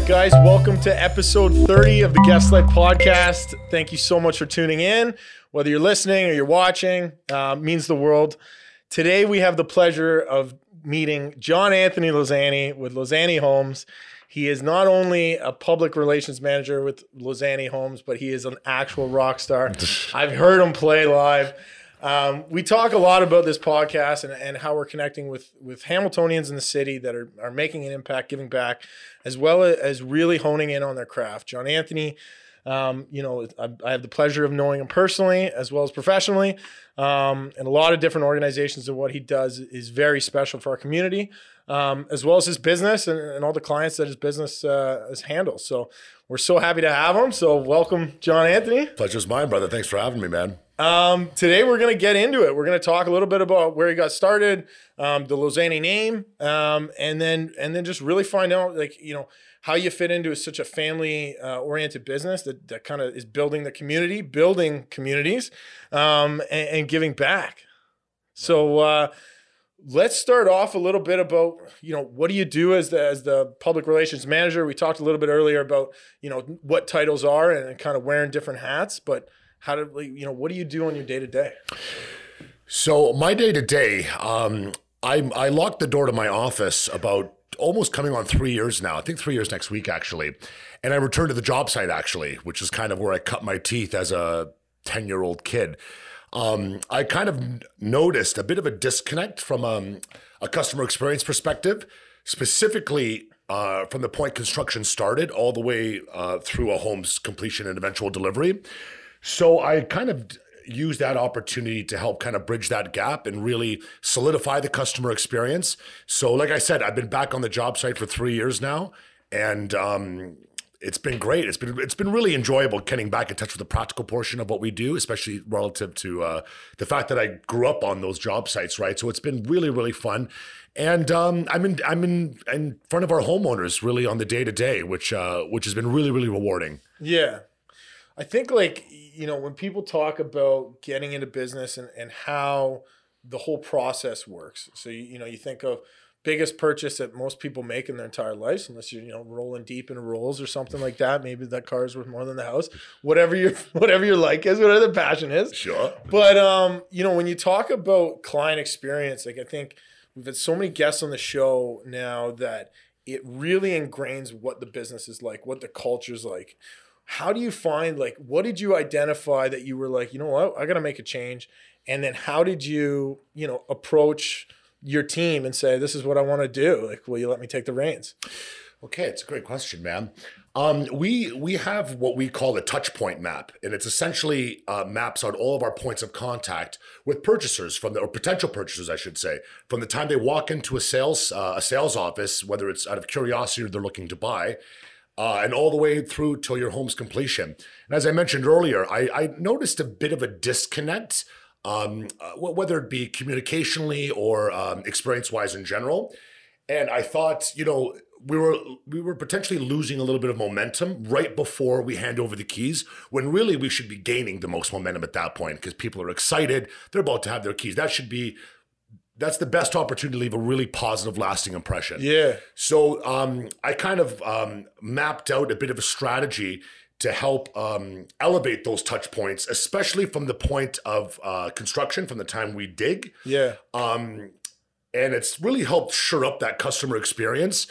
right, guys, welcome to episode 30 of the Guest Life podcast. Thank you so much for tuning in. Whether you're listening or you're watching, uh, means the world. Today, we have the pleasure of meeting John Anthony Losani with Losani Homes. He is not only a public relations manager with Losani Homes, but he is an actual rock star. I've heard him play live. Um, we talk a lot about this podcast and, and how we're connecting with with Hamiltonians in the city that are, are making an impact, giving back, as well as really honing in on their craft. John Anthony, um, you know, I, I, have the pleasure of knowing him personally as well as professionally, um, and a lot of different organizations. And what he does is very special for our community, um, as well as his business and, and, all the clients that his business uh, has handled. So we're so happy to have him. So welcome, John Anthony. Pleasure's mine, brother. Thanks for having me, man. Um, today we're going to get into it. We're going to talk a little bit about where he got started, um, the Losani name, um, and then and then just really find out like you know how you fit into such a family uh, oriented business that that kind of is building the community, building communities, um, and, and, giving back. So uh, let's start off a little bit about you know what do you do as the as the public relations manager. We talked a little bit earlier about you know what titles are and kind of wearing different hats, but how do you know what do you do on your day to day? So my day to day, I I locked the door to my office about almost coming on three years now. I think three years next week actually, and I returned to the job site actually, which is kind of where I cut my teeth as a ten year old kid. Um, I kind of noticed a bit of a disconnect from um, a customer experience perspective, specifically uh, from the point construction started all the way uh, through a home's completion and eventual delivery. So I kind of use that opportunity to help kind of bridge that gap and really solidify the customer experience. So, like I said, I've been back on the job site for three years now, and um, it's been great. It's been it's been really enjoyable getting back in touch with the practical portion of what we do, especially relative to uh, the fact that I grew up on those job sites, right? So it's been really really fun, and um, I'm in I'm in in front of our homeowners really on the day to day, which uh, which has been really really rewarding. Yeah, I think like you know when people talk about getting into business and and how the whole process works. So you, you know you think of biggest purchase that most people make in their entire lives, unless you're you know rolling deep in rolls or something like that. Maybe that car is worth more than the house. Whatever your whatever your like is, whatever the passion is. Sure. But um, you know when you talk about client experience, like I think we've had so many guests on the show now that it really ingrains what the business is like, what the culture is like how do you find like what did you identify that you were like you know what? I got to make a change. And then how did you you know approach your team and say this is what i want to do. Like will you let me take the reins? Okay it's a great question man. Um, we we have what we call a touch point map, and it's essentially uh, maps out all of our points of contact with purchasers from the or potential purchasers, I should say, from the time they walk into a sales uh, a sales office, whether it's out of curiosity or they're looking to buy, uh, and all the way through till your home's completion. And as I mentioned earlier, I, I noticed a bit of a disconnect, um, uh, whether it be communicationally or um, experience-wise in general. And I thought, you know, we were we were potentially losing a little bit of momentum right before we hand over the keys when really we should be gaining the most momentum at that point because people are excited they're about to have their keys that should be that's the best opportunity to leave a really positive, lasting impression. Yeah. So um, I kind of um, mapped out a bit of a strategy to help um, elevate those touch points, especially from the point of uh, construction, from the time we dig. Yeah. Um, and it's really helped sure up that customer experience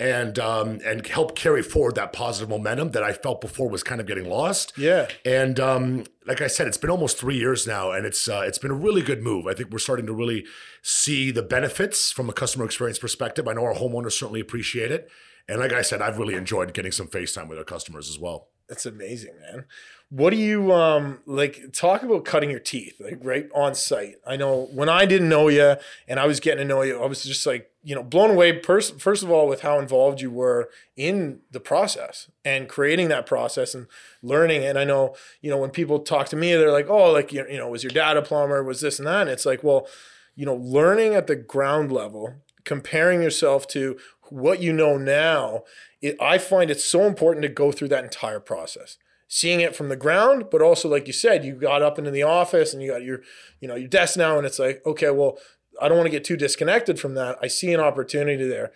and um, and help carry forward that positive momentum that I felt before was kind of getting lost. Yeah. And um, like I said, it's been almost three years now, and it's uh, it's been a really good move. I think we're starting to really see the benefits from a customer experience perspective. I know our homeowners certainly appreciate it, and like I said, I've really enjoyed getting some FaceTime with our customers as well. That's amazing, man. What do you um like talk about cutting your teeth like right on site? I know when I didn't know you and I was getting to know you, I was just like, you know, blown away pers- first of all with how involved you were in the process and creating that process and learning and I know, you know, when people talk to me they're like, "Oh, like you know, was your dad a plumber? Was this and that?" And it's like, well, you know, learning at the ground level, comparing yourself to what you know now, it, I find it so important to go through that entire process seeing it from the ground, but also like you said, you got up into the office and you got your, you know, your desk now, and it's like, okay, well, I don't want to get too disconnected from that. I see an opportunity there.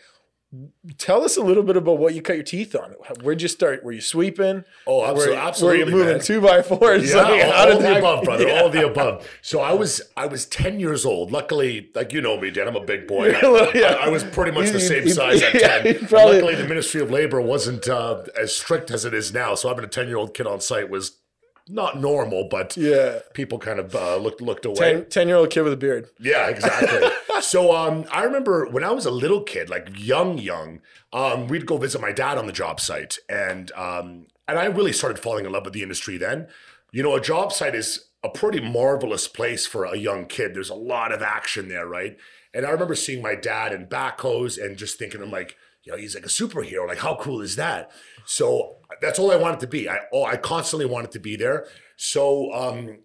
Tell us a little bit about what you cut your teeth on. Where'd you start? Were you sweeping? Oh, Were, absolutely, absolutely. were you moving man. two by fours? Yeah, Like, all, all the that- above, brother. Yeah. All the above. So I was I was ten years old. Luckily, like you know me, Dan, I'm a big boy. Little- yeah. I, I was pretty much the same size at ten. probably- Luckily, the Ministry of Labor wasn't uh, as strict as it is now. So having a ten year old kid on site was not normal, but Yeah. people kind of uh, looked looked away. 10, 10 year old kid with a beard. Yeah, exactly. So um, I remember when I was a little kid, like young, young, um, we'd go visit my dad on the job site, and um, and I really started falling in love with the industry then. You know, a job site is a pretty marvelous place for a young kid. There's a lot of action there, right? And I remember seeing my dad in backhoes and just thinking, I'm like, you know, he's like a superhero. Like, how cool is that? So that's all I wanted to be. I oh, I constantly wanted to be there. So um,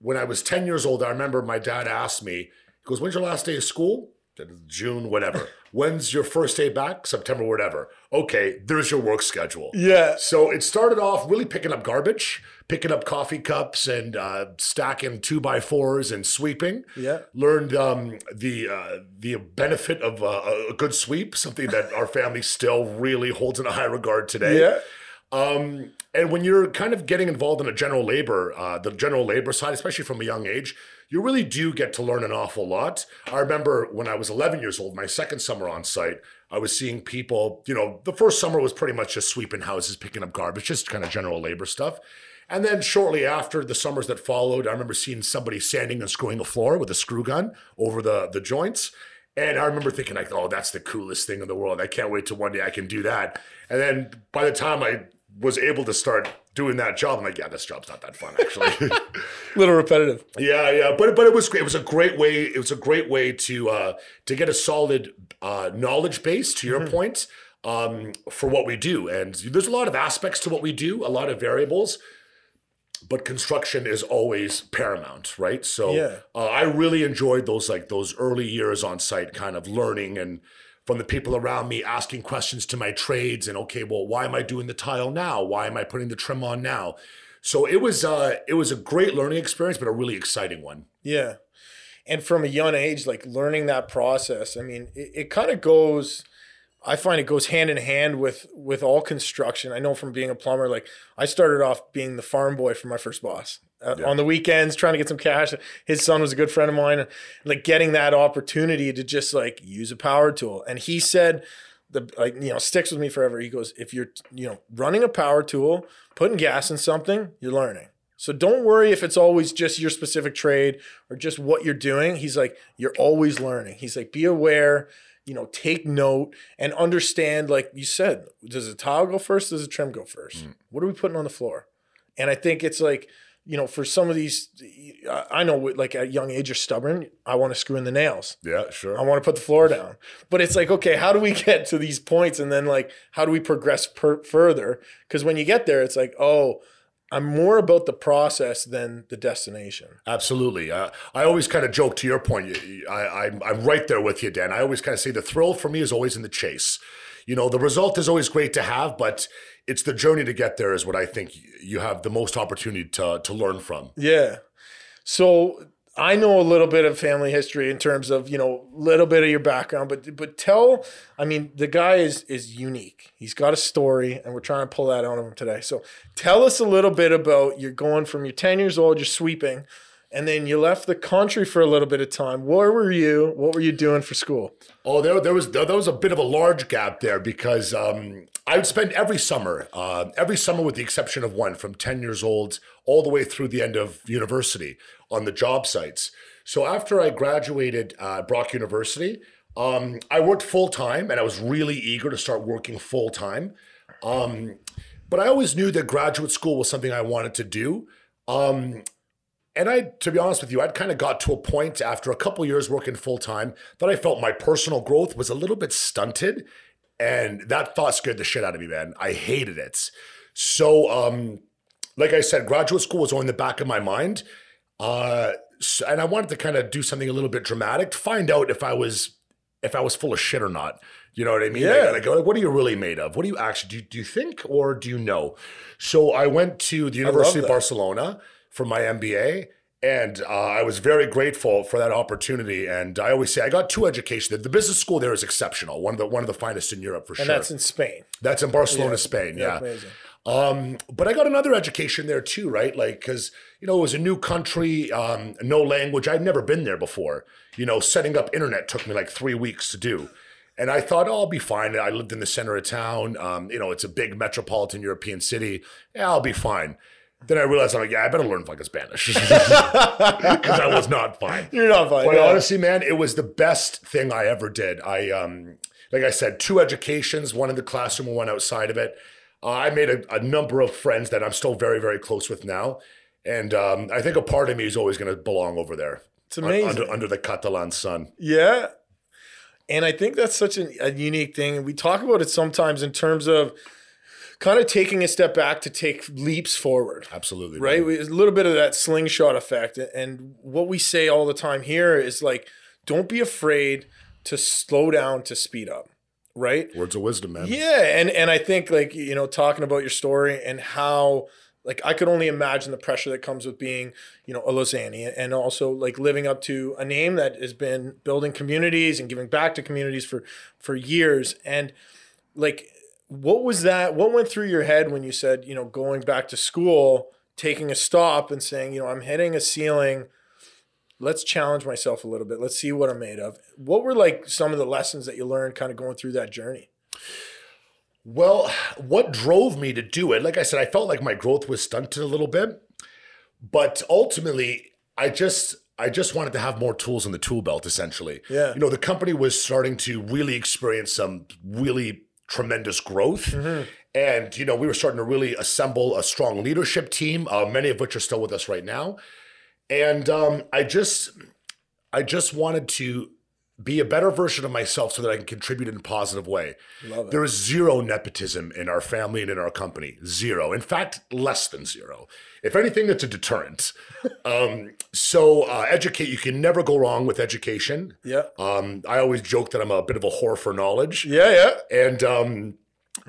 when I was 10 years old, I remember my dad asked me, he goes, When's your last day of school? June, whatever. When's your first day back? September, whatever. Okay, there's your work schedule. Yeah. So it started off really picking up garbage, picking up coffee cups and uh, stacking two by fours and sweeping. Yeah. Learned um, the uh, the benefit of uh, a good sweep, something that our family still really holds in a high regard today. Yeah. Um, and when you're kind of getting involved in a general labor, uh, the general labor side, especially from a young age, you really do get to learn an awful lot. I remember when I was 11 years old, my second summer on site, I was seeing people, you know, the first summer was pretty much just sweeping houses, picking up garbage, just kind of general labor stuff. And then shortly after the summers that followed, I remember seeing somebody sanding and screwing a floor with a screw gun over the, the joints. And I remember thinking like, oh, that's the coolest thing in the world. I can't wait till one day I can do that. And then by the time I was able to start doing that job, I'm like, yeah, this job's not that fun actually. little repetitive. yeah, yeah, but but it was great. It was a great way. It was a great way to uh, to get a solid uh, knowledge base. To your point, um, for what we do, and there's a lot of aspects to what we do, a lot of variables. But construction is always paramount, right? So Yeah. uh, I really enjoyed those like those early years on site, kind of learning and from the people around me asking questions to my trades and okay, well, why am I doing the tile now? Why am I putting the trim on now? So it was uh it was a great learning experience, but a really exciting one. Yeah. And from a young age, like learning that process, I mean, it, it kind of goes, I find it goes hand in hand with with all construction. I know from being a plumber, like I started off being the farm boy for my first boss. Uh, On the weekends, trying to get some cash. His son was a good friend of mine, and like getting that opportunity to just like use a power tool. And he said, the like you know sticks with me forever. He goes, if you're you know running a power tool, putting gas in something, you're learning. So don't worry if it's always just your specific trade or just what you're doing. He's like, you're always learning. He's like, be aware, you know, take note and understand, like you said, does the tile go first? Does the trim go first? Mm. What are we putting on the floor? And I think it's like, you know, for some of these, I- know like at a young age, you're stubborn. I want to screw in the nails. Yeah, sure. I want to put the floor down. But it's like, okay, how do we get to these points? And then, like, how do we progress per- further? Because when you get there, it's like, oh, I'm more about the process than the destination. Absolutely. Uh, I always kind of joke to your point. I, I'm, I'm right there with you, Dan. I always kind of say the thrill for me is always in the chase. You know, the result is always great to have, but it's the journey to get there is what I think you have the most opportunity to, to learn from. Yeah. So I know a little bit of family history in terms of, you know, a little bit of your background, but but tell, I mean, the guy is is unique. He's got a story and we're trying to pull that out of him today. So tell us a little bit about you're going from you're 10 years old, you're sweeping, and then you left the country for a little bit of time. Where were you? What were you doing for school? Oh, there, there was there was a bit of a large gap there because um, I would spend every summer, uh, every summer with the exception of one, from ten years old all the way through the end of university on the job sites. So after I graduated uh, Brock University, um, I worked full time, and I was really eager to start working full time. Um, but I always knew that graduate school was something I wanted to do. Um, and I, to be honest with you, I'd kind of got to a point after a couple years working full time that I felt my personal growth was a little bit stunted. And that thought scared the shit out of me, man. I hated it. So, um, like I said, graduate school was on the back of my mind. Uh, so- and I wanted to kind of do something a little bit dramatic to find out if I was if I was full of shit or not. You know what I mean? Yeah. Like, like, what are you really made of? What do you actually do? Do you think or do you know? So I went to the University of. Barcelona for my MBA, And uh, I was very grateful for that opportunity. And I always say I got two education. The business school there is exceptional, one of the one of the finest in Europe for And sure. And that's in Spain. That's in Barcelona, Spain. Yeah. amazing. Um, but I got another education there too, right? Like, because you know it was a new country, um, no language. I'd never been there before. You know, setting up internet took me like three weeks to do, and I thought, oh, I'll be fine. I lived in the center of town. Um, you know, it's a big metropolitan European city. Yeah, I'll be fine. Then I realized I'm like, yeah, I better learn fucking Spanish because I was not fine. You're not fine. But yeah. honestly, man, it was the best thing I ever did. I, um, like I said, two educations, one in the classroom and one outside of it. Uh, I made a, a number of friends that I'm still very, very close with now. And um, I think a part of me is always going to belong over there. It's amazing. Under, under the Catalan sun. Yeah. And I think that's such a, a unique thing. And we talk about it sometimes in terms of kind of taking a step back to take leaps forward. Absolutely. Right? We, a little bit of that slingshot effect. And what we say all the time here is like, don't be afraid to slow down to speed up. Right? Words of wisdom, man. Yeah, and and I think like you know talking about your story and how like I could only imagine the pressure that comes with being you know a Losani and also like living up to a name that has been building communities and giving back to communities for for years and like what was that what went through your head when you said you know going back to school taking a stop and saying you know I'm hitting a ceiling let's challenge myself a little bit let's see what I'm made of what were like some of the lessons that you learned kind of going through that journey Well, what drove me to do it? Like I said, I felt like my growth was stunted a little bit, but ultimately, I just I just wanted to have more tools in the tool belt. Essentially, Yeah. You know, the company was starting to really experience some really tremendous growth. And, you know, we were starting to really assemble a strong leadership team, uh, many of which are still with us right now. And um, I just, I just wanted to be a better version of myself so that I can contribute in a positive way. Love it. There is zero nepotism in our family and in our company. Zero. In fact, less than zero. If anything, that's a deterrent. um, so, uh, educate, you can never go wrong with education. yeah Um, I always joke that I'm a bit of a whore for knowledge. yeah yeah And um,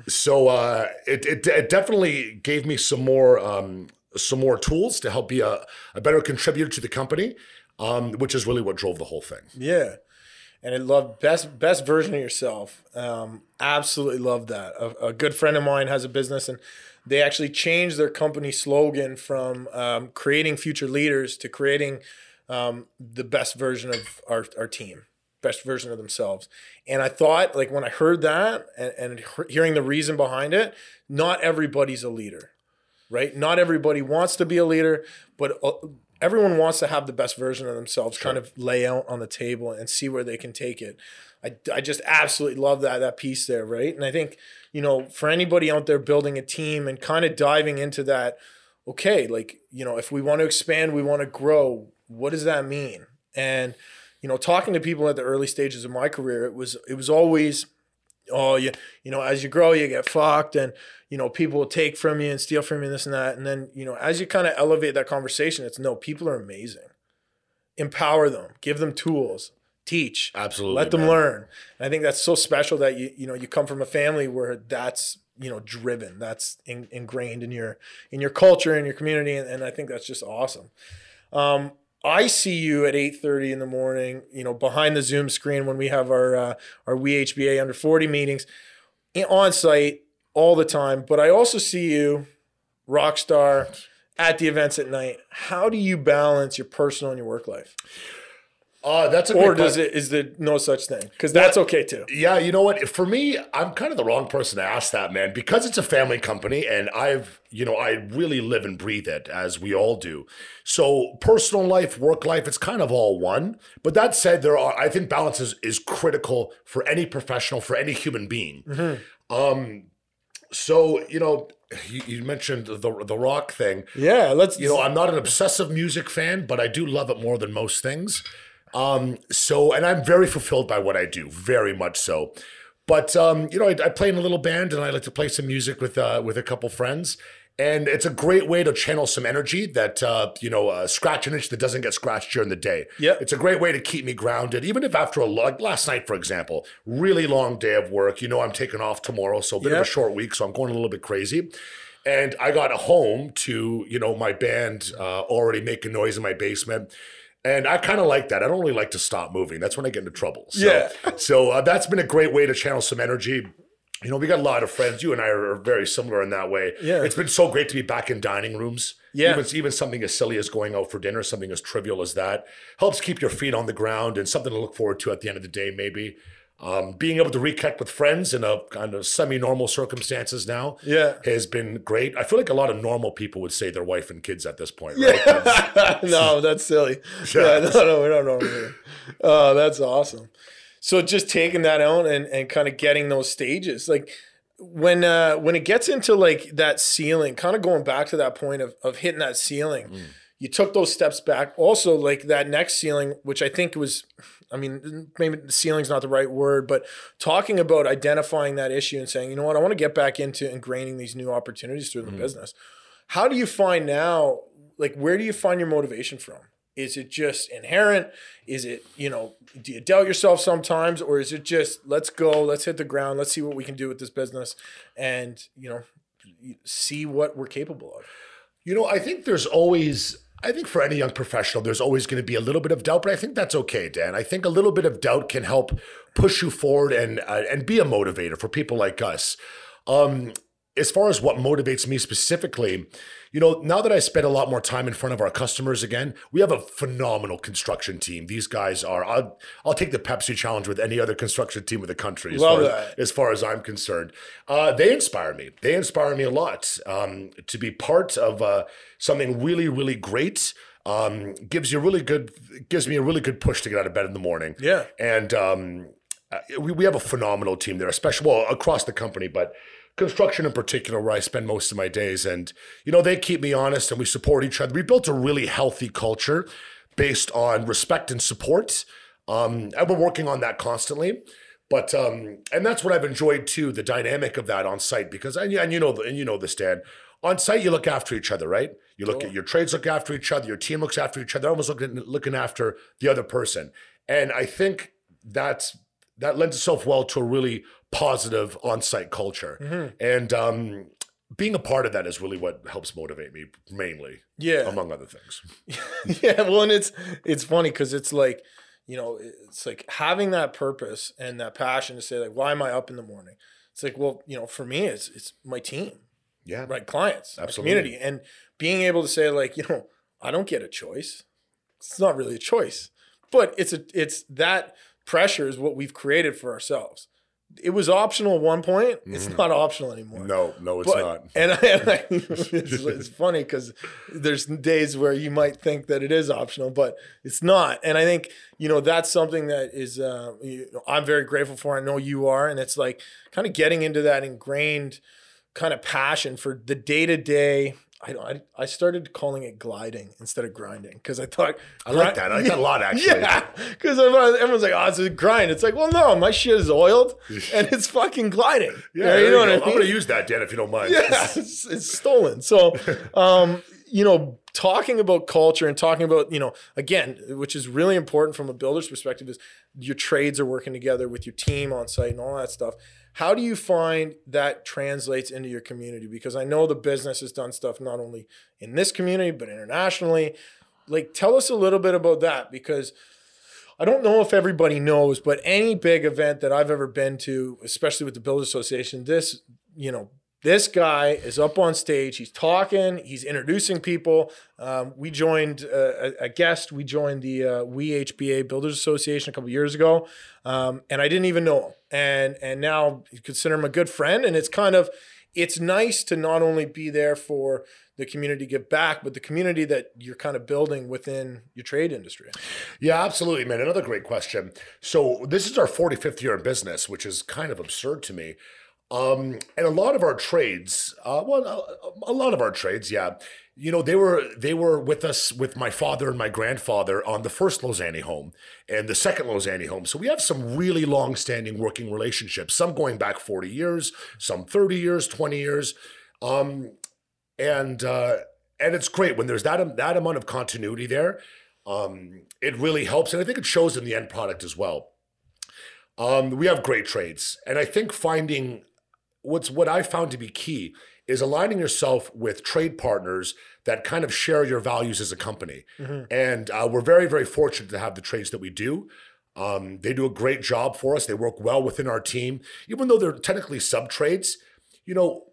so uh, it, it, it definitely gave me some more um, some more tools to help be a, a better contributor to the company, um, which is really what drove the whole thing. Yeah. And I love best best version of yourself. Um, absolutely love that. A, a good friend of mine has a business, and they actually changed their company slogan from um, creating future leaders to creating um, the best version of our, our team, best version of themselves. And I thought, like when I heard that and, and hearing the reason behind it, not everybody's a leader, right? Not everybody wants to be a leader, but uh, everyone wants to have the best version of themselves kind of lay out on the table and see where they can take it. I, I just absolutely love that that piece there, right? And I think, you know, for anybody out there building a team and kind of diving into that, okay, like, you know, if we want to expand, we want to grow, what does that mean? And, you know, talking to people at the early stages of my career, it was it was always oh you you know as you grow you get fucked and you know people will take from you and steal from you and this and that. And then you know as you kind of elevate that conversation it's no people are amazing. Empower them give them tools teach Absolutely, let them man. learn. And i think that's so special that you you know you come from a family where that's you know driven that's in, ingrained in your in your culture in your community. And, and i think that's just awesome. Um, I see you at 8:30 in the morning, you know, behind the Zoom screen when we have our uh, our WeHBA under 40 meetings in- on site all the time, but I also see you rock star at the events at night. How do you balance your personal and your work life? Uh, that's a Or does que- it is there no such thing? Cuz that's okay too. Yeah, you know what? For me, I'm kind of the wrong person to ask that, man, because it's a family company and I've, you know, I really live and breathe it as we all do. So personal life, work life, it's kind of all one. But that said, there are, I think balance is, is critical for any professional, for any human being. Um, so, you know, you, you mentioned the, the rock thing. Yeah, let's You know, I'm not an obsessive music fan, but I do love it more than most things. Um, so, and I'm very fulfilled by what I do, very much so. But um, you know, I, I play in a little band, and I like to play some music with uh, with a couple friends. And it's a great way to channel some energy that uh, you know, uh, scratch an itch that doesn't get scratched during the day. Yeah, it's a great way to keep me grounded, even if after a like last night, for example, really long day of work. You know, I'm taking off tomorrow, so a bit of a short week, so I'm going a little bit crazy. And I got home to, you know, my band uh, already making noise in my basement. And I kind of like that. I don't really like to stop moving. That's when I get into trouble. So, Yeah. So uh, that's been a great way to channel some energy. You know, we got a lot of friends. You and I are very similar in that way. Yeah. It's been so great to be back in dining rooms. Yeah. Even, even something as silly as going out for dinner, something as trivial as that, helps keep your feet on the ground and something to look forward to at the end of the day, maybe. Um, being able to reconnect with friends in a kind of semi-normal circumstances now Yeah. has been great. I feel like a lot of normal people would say their wife and kids at this point, right? That's- no, that's silly. Yeah. Yeah, no, no, we don't know. Oh, that's awesome. So just taking that out and, and kind of getting those stages, like when uh when it gets into like that ceiling, kind of going back to that point of of hitting that ceiling, you took those steps back. Also, like that next ceiling, which I think was I mean, maybe the ceiling's not the right word, but talking about identifying that issue and saying, you know what, I want to get back into ingraining these new opportunities through the mm-hmm. business. How do you find now, like, where do you find your motivation from? Is it just inherent? Is it, you know, do you doubt yourself sometimes? Or is it just, let's go, let's hit the ground, let's see what we can do with this business and, you know, see what we're capable of? You know, I think there's always, I think for any young professional, there's always going to be a little bit of doubt, but I think that's okay, Dan. I think a little bit of doubt can help push you forward and uh, and be a motivator for people like us. Um, as far as what motivates me specifically, you know, now that I spend a lot more time in front of our customers again, we have a phenomenal construction team. These guys are, I'll, I'll take the Pepsi challenge with any other construction team in the country as, Love far that. as, as far as I'm concerned. Uh, they inspire me. They inspire me a lot um, to be part of uh, something really, really great. Um, gives you a really good, gives me a really good push to get out of bed in the morning. Yeah. And um, uh, we, we have a phenomenal team there, especially well across the company, but construction in particular, where I spend most of my days. And you know, they keep me honest, and we support each other. We built a really healthy culture based on respect and support. Um, and we're working on that constantly. But um, and that's what I've enjoyed too, the dynamic of that on site because and, you- and you know and you know this, Dan. On site, you look after each other, right? You look at your trades look after each other, your team looks after each other, almost looking looking after the other person. And I think that's that lends itself well to a really positive on-site culture. And um, being a part of that is really what helps motivate me mainly, Yeah. among other things. yeah well and it's it's funny because it's like you know it's like having that purpose and that passion to say like why am i up in the morning it's like well you know for me it's it's my team Yeah. right clients Absolutely. community and being able to say like you know i don't get a choice it's not really a choice but it's a it's that pressure is what we've created for ourselves it was optional at one point it's not optional anymore. No, no, it's but, not. And, I, and I, it's, it's funny because there's days where you might think that it is optional, but it's not. And I think you know that's something that is uh, you know, I'm very grateful for. I know you are, and it's like kind of getting into that ingrained kind of passion for the day to day. I don't. I, I started calling it gliding instead of grinding because I thought I like that. I like that a lot, actually. Yeah, because everyone's like, "Oh, it's a grind." It's like, well, no, my shit is oiled and it's fucking gliding. Yeah, you know you what I mean. I'm to use that, Dan, if you don't mind. yeah, it's, it's stolen. So, um, you know, talking about culture and talking about, you know, again, which is really important from a builder's perspective, is your trades are working together with your team on site and all that stuff. How do you find that translates into your community? Because I know the business has done stuff not only in this community but internationally. Like, tell us a little bit about that because. I don't know if everybody knows, but any big event that I've ever been to, especially with the Builders Association, this, you know, this guy is up on stage. He's talking. He's introducing people. Um, we joined uh, a, a guest. We joined the uh, We HBA Builders Association a couple years ago, um, and I didn't even know him. And and now you consider him a good friend. And it's kind of it's nice to not only be there for the community give back, but the community that you're kind of building within your trade industry. Yeah, absolutely, man. Another great question. So this is our 45th year in business, which is kind of absurd to me. Um, and a lot of our trades, uh, well, a, a lot of our trades, yeah, you know, they were they were with us with my father and my grandfather on the first Losani home and the second Losani home. So we have some really long-standing working relationships. Some going back 40 years, some 30 years, 20 years, um, and uh, and it's great when there's that that amount of continuity there um, it really helps, and I think it shows in the end product as well. Um, we have great trades, and I think finding what's what I found to be key is aligning yourself with trade partners that kind of share your values as a company. And uh, we're very, very fortunate to have the trades that we do. Um, they do a great job for us. They work well within our team, even though they're technically sub trades. You know,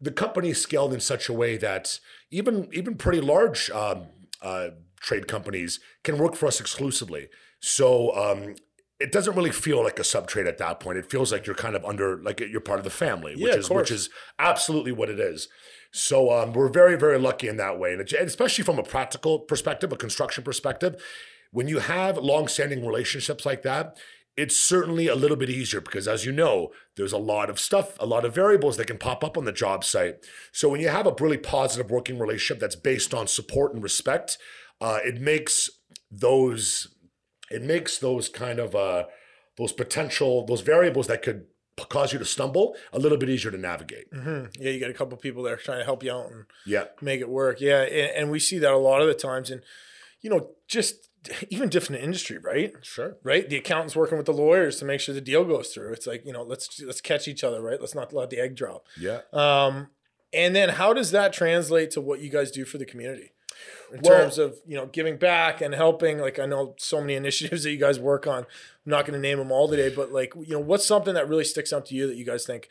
the company scaled in such a way that even even pretty large um, uh, trade companies can work for us exclusively. So um, it doesn't really feel like a sub trade at that point. It feels like you're kind of under like you're part of the family, which Yeah, of is which is absolutely what it is. So um, we're very very lucky in that way, and it- and especially from a practical perspective, a construction perspective, when you have long-standing relationships like that. It's certainly a little bit easier because, as you know, there's a lot of stuff, a lot of variables that can pop up on the job site. So, when you have a really positive working relationship that's based on support and respect, uh, it makes those it makes those kind of uh, those potential those variables that could cause you to stumble a little bit easier to navigate. hmm Yeah, you got a couple people there trying to help you out and Yeah, make it work. Yeah, and, and we see that a lot of the times, and you know, just even different industry, right? sure. Right, the accountant's working with the lawyers to make sure the deal goes through. It's like you know, let's let's catch each other, right? Let's not let the egg drop. Yeah. Um, and then how does that translate to what you guys do for the community? In Well- terms of you know giving back and helping, like I know so many initiatives that you guys work on. I'm not going to name them all today, but like you know, what's something that really sticks out to you that you guys think,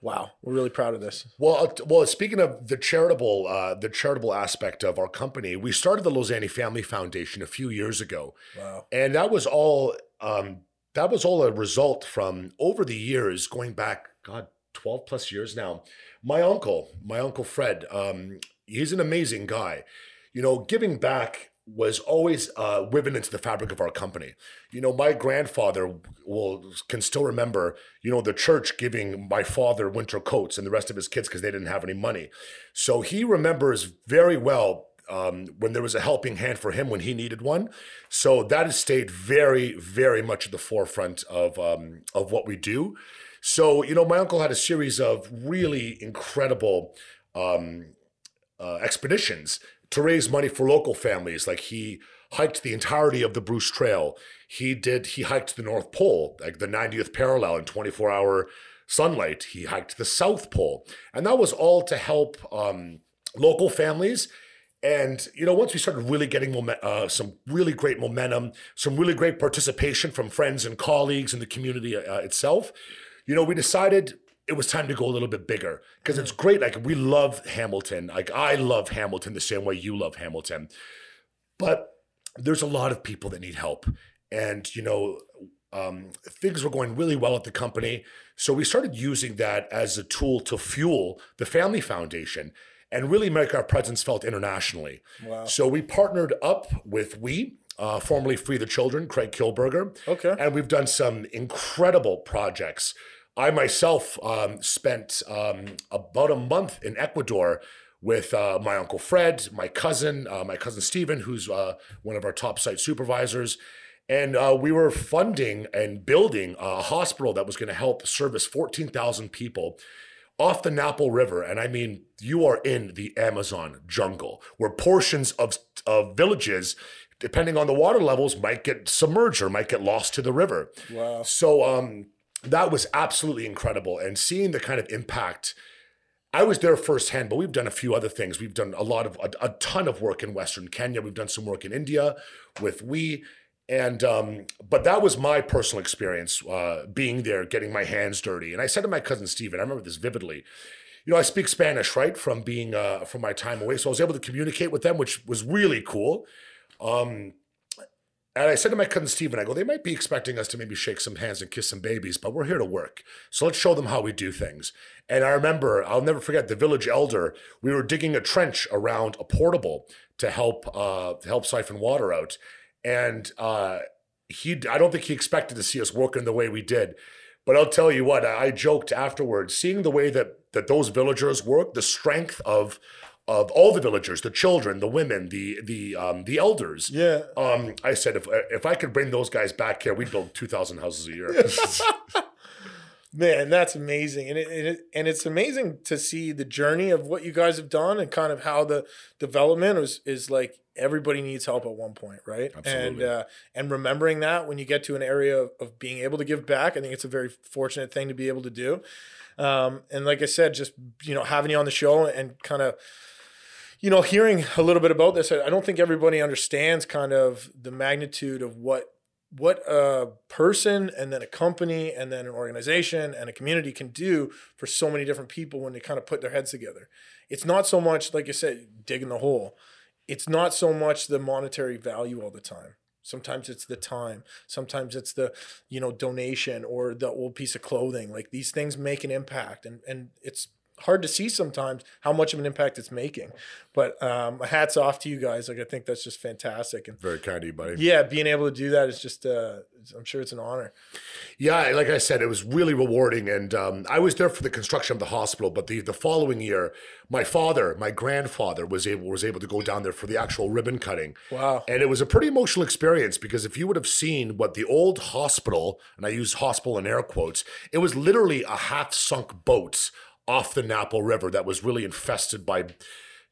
wow, we're really proud of this. Well, uh, well. Speaking of the charitable, uh, the charitable aspect of our company, we started the Losani Family Foundation a few years ago, Wow. and that was all. Um, that was all a result from over the years, going back, God, twelve plus years now. My uncle, my uncle Fred, um, he's an amazing guy. You know, giving back was always uh, woven into the fabric of our company. You know, my grandfather will can still remember, you know, the church giving my father winter coats and the rest of his kids because they didn't have any money. So he remembers very well um, when there was a helping hand for him when he needed one. So that has stayed very, very much at the forefront of um, of what we do. So you know, my uncle had a series of really incredible um, uh, expeditions to raise money for local families. Like he hiked the entirety of the Bruce Trail. He did. He hiked the North Pole, like the 90th parallel in 24 hour sunlight. He hiked the South Pole, and that was all to help um, local families. And you know, once we started really getting uh, some really great momentum, some really great participation from friends and colleagues in the community uh, itself, you know, we decided it was time to go a little bit bigger because it's great. Like we love Hamilton. Like I love Hamilton the same way you love Hamilton, but there's a lot of people that need help, and you know, um, things were going really well at the company. So we started using that as a tool to fuel the Family Foundation and really make our presence felt internationally. Wow. So we partnered up with We, uh, formerly Free the Children, Craig Kielburger, Okay. and we've done some incredible projects. I myself um, spent um, about a month in Ecuador with uh, my uncle Fred, my cousin, uh, my cousin Stephen, who's uh, one of our top site supervisors. And uh, we were funding and building a hospital that was going to help service 14,000 people off the Napo River. And I mean, you are in the Amazon jungle where portions of, of villages, depending on the water levels, might get submerged or might get lost to the river. Wow. So um, that was absolutely incredible. And seeing the kind of impact, I was there firsthand, but we've done a few other things. We've done a lot of, a, a ton of work in Western Kenya. We've done some work in India with We. And, um, but that was my personal experience uh, being there, getting my hands dirty. And I said to my cousin Stephen, I remember this vividly. You know, I speak Spanish, right, from being uh, from my time away, so I was able to communicate with them, which was really cool. Um, and I said to my cousin Stephen, I go, they might be expecting us to maybe shake some hands and kiss some babies, but we're here to work. So let's show them how we do things. And I remember, I'll never forget the village elder. We were digging a trench around a portable to help uh, help siphon water out. And uh, he, I don't think he expected to see us working the way we did. But I'll tell you what, I joked afterwards, seeing the way that that those villagers work, the strength of of all the villagers, the children, the women, the the um, the elders. Yeah. Um, I said if if I could bring those guys back here, we'd build two thousand houses a year. Man, that's amazing, and it, and it and it's amazing to see the journey of what you guys have done and kind of how the development is is like everybody needs help at one point, right? And Absolutely. uh, and remembering that when you get to an area of, of being able to give back, I think it's a very fortunate thing to be able to do. Um, and like I said, just you know, having you on the show and kind of you know, hearing a little bit about this, I don't think everybody understands kind of the magnitude of what what a person and then a company and then an organization and a community can do for so many different people when they kind of put their heads together. It's not so much like I said, digging the hole. It's not so much the monetary value all the time. Sometimes it's the time. Sometimes it's the, you know, donation or the old piece of clothing. Like these things make an impact and and it's hard to see sometimes how much of an impact it's making. But um, hats off to you guys. Like I think that's just fantastic. And Very kind of you, buddy. yeah, being able to do that is just, uh, I'm sure it's an honor. Yeah, like I said, it was really rewarding, and um, I was there for the construction of the hospital. But the the following year, my father, my grandfather, was able was able to go down there for the actual ribbon cutting. Wow. And it was a pretty emotional experience because if you would have seen what the old hospital, and I use hospital in air quotes, it was literally a half sunk boat off the Napo River that was really infested by,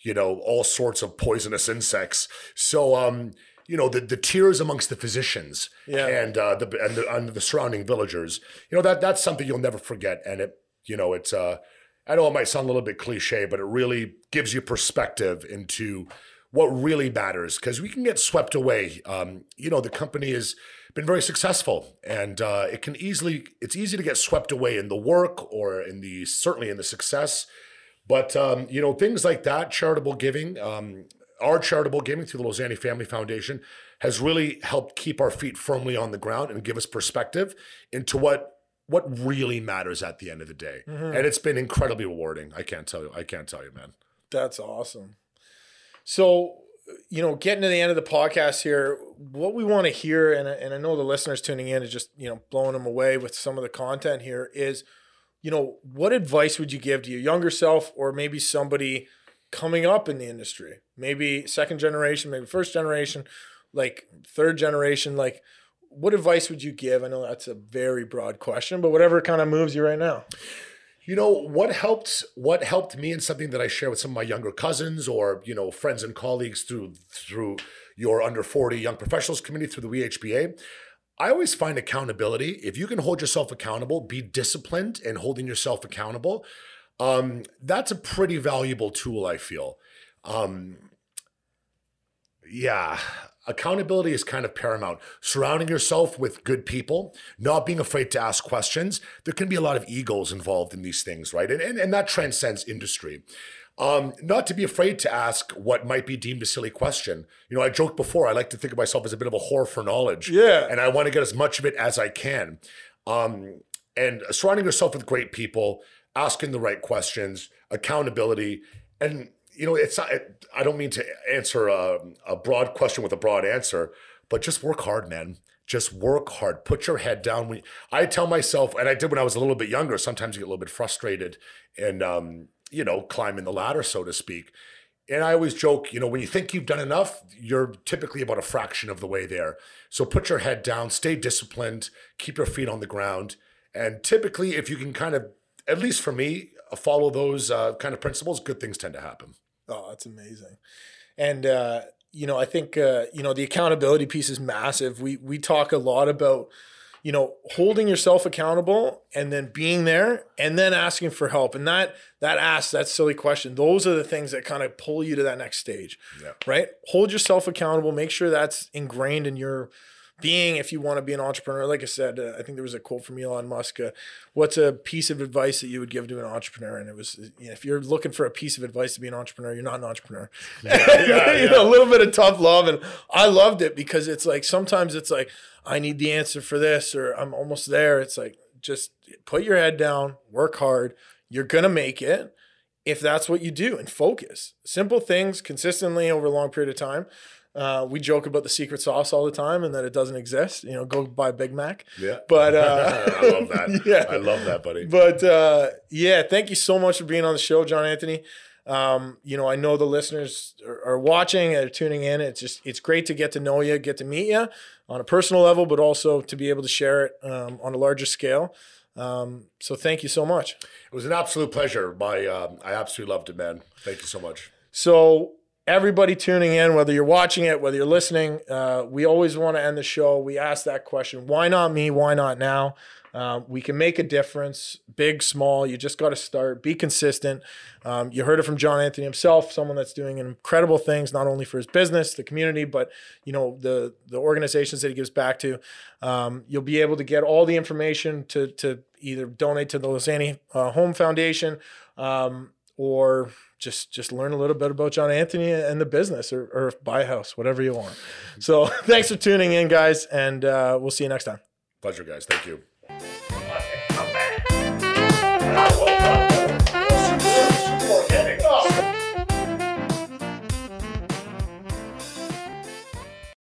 you know, all sorts of poisonous insects. So, um, you know, the, the tears amongst the physicians Yeah. and uh, the and the, and the surrounding villagers, you know, that that's something you'll never forget. And it, you know, it's uh, I know it might sound a little bit cliche, but it really gives you perspective into what really matters because we can get swept away. Um, you know, the company has been very successful, and uh, it can easily it's easy to get swept away in the work or in the certainly in the success. But um, you know, things like that, charitable giving, um, our charitable giving through the Losani Family Foundation has really helped keep our feet firmly on the ground and give us perspective into what what really matters at the end of the day. And it's been incredibly rewarding. I can't tell you. I can't tell you, man. That's awesome. So, you know, getting to the end of the podcast here, what we want to hear, and, and I know the listeners tuning in is just, you know, blowing them away with some of the content here is, you know, what advice would you give to your younger self or maybe somebody coming up in the industry? Maybe second generation, maybe first generation, like third generation, like what advice would you give? I know that's a very broad question, but whatever kind of moves you right now. You know what helped? What helped me, and something that I share with some of my younger cousins or you know friends and colleagues through through your under forty young professionals community through the WHBA. I always find accountability. If you can hold yourself accountable, be disciplined in holding yourself accountable. Um, that's a pretty valuable tool. I feel. Um, yeah, accountability is kind of paramount. Surrounding yourself with good people, not being afraid to ask questions. There can be a lot of egos involved in these things, right? And, and, and that transcends industry. Um, not to be afraid to ask what might be deemed a silly question. You know, I joked before, I like to think of myself as a bit of a whore for knowledge. Yeah. And I want to get as much of it as I can. Um, and surrounding yourself with great people, asking the right questions, accountability, and you know, it's. It, I don't mean to answer a, a broad question with a broad answer, but just work hard, man. Just work hard. Put your head down. When I tell myself, and I did when I was a little bit younger. Sometimes you get a little bit frustrated, and um, you know, climbing the ladder, so to speak. And I always joke, you know, when you think you've done enough, you're typically about a fraction of the way there. So put your head down, stay disciplined, keep your feet on the ground. And typically, if you can kind of, at least for me, follow those uh, kind of principles, good things tend to happen. Oh, that's amazing. And uh, you know, I think uh, you know the accountability piece is massive. We we talk a lot about you know holding yourself accountable and then being there and then asking for help. And that that ask that silly question. Those are the things that kind of pull you to that next stage. Yeah. Right? Hold yourself accountable. Make sure that's ingrained in your being if you want to be an entrepreneur. Like I said, uh, I think there was a quote from Elon Musk. Uh, What's a piece of advice that you would give to an entrepreneur? And it was, you know, if you're looking for a piece of advice to be an entrepreneur, you're not an entrepreneur. yeah, you know, a little bit of tough love, and I loved it because it's like sometimes it's like I need the answer for this, or I'm almost there. It's like just put your head down, work hard. You're gonna make it if that's what you do, and focus. Simple things consistently over a long period of time. Uh, we joke about the secret sauce all the time and that it doesn't exist. You know, go buy Big Mac. Yeah. But uh, I love that. Yeah. I love that, buddy. but uh, yeah, thank you so much for being on the show, John Anthony. Um, you know, I know the listeners are, are watching and are tuning in. It's just it's great to get to know you, get to meet you on a personal level, but also to be able to share it um, on a larger scale. Um, so thank you so much. It was an absolute pleasure. My, um, I absolutely loved it, man. Thank you so much. So everybody tuning in, whether you're watching it, whether you're listening, uh, we always want to end the show. We ask that question why not me? Why not now? Um, we can make a difference, big, small. You just got to start. Be consistent. Um, you heard it from John Anthony himself, someone that's doing incredible things not only for his business, the community, but you know the the organizations that he gives back to. Um, you'll be able to get all the information to to either donate to the Losani uh, Home Foundation um, or just just learn a little bit about John Anthony and the business, or, or buy a house, whatever you want. So thanks for tuning in, guys, and uh, we'll see you next time. Pleasure, guys. Thank you. Bravo!